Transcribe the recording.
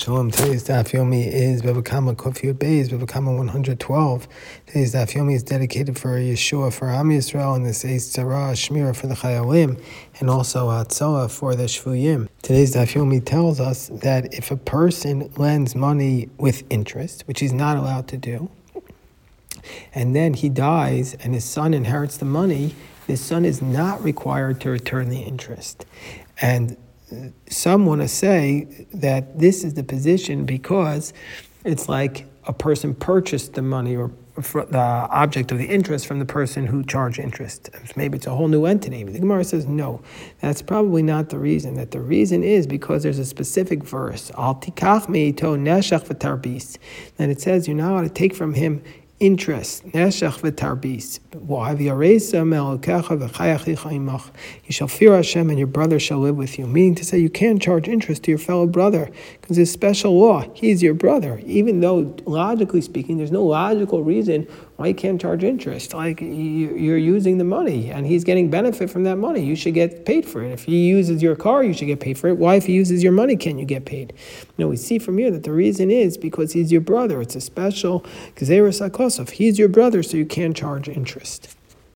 Shalom. Today's Daf Yomi is Bava Kamma Kofiyot Beis, Bava Kamma 112. Today's Daf Yomi is dedicated for Yeshua, for Am Yisrael, and this is Tzara Shmira for the Chayalim, and also Hatzalah for the Shvuyim. Today's Daf Yomi tells us that if a person lends money with interest, which he's not allowed to do, and then he dies and his son inherits the money, his son is not required to return the interest. And some want to say that this is the position because it's like a person purchased the money or the object of the interest from the person who charged interest. Maybe it's a whole new entity. But the Gemara says no. That's probably not the reason. That the reason is because there's a specific verse. Al tikach neshach v'tarbis. And it says you're not allowed to take from him interest. Neshach v'tarbis. You shall fear Hashem and your brother shall live with you. Meaning to say you can't charge interest to your fellow brother because it's special law. He's your brother. Even though, logically speaking, there's no logical reason why you can't charge interest. Like you're using the money and he's getting benefit from that money. You should get paid for it. If he uses your car, you should get paid for it. Why, if he uses your money, can you get paid? No, we see from here that the reason is because he's your brother. It's a special Gezerah Sakosov. He's your brother, so you can't charge interest.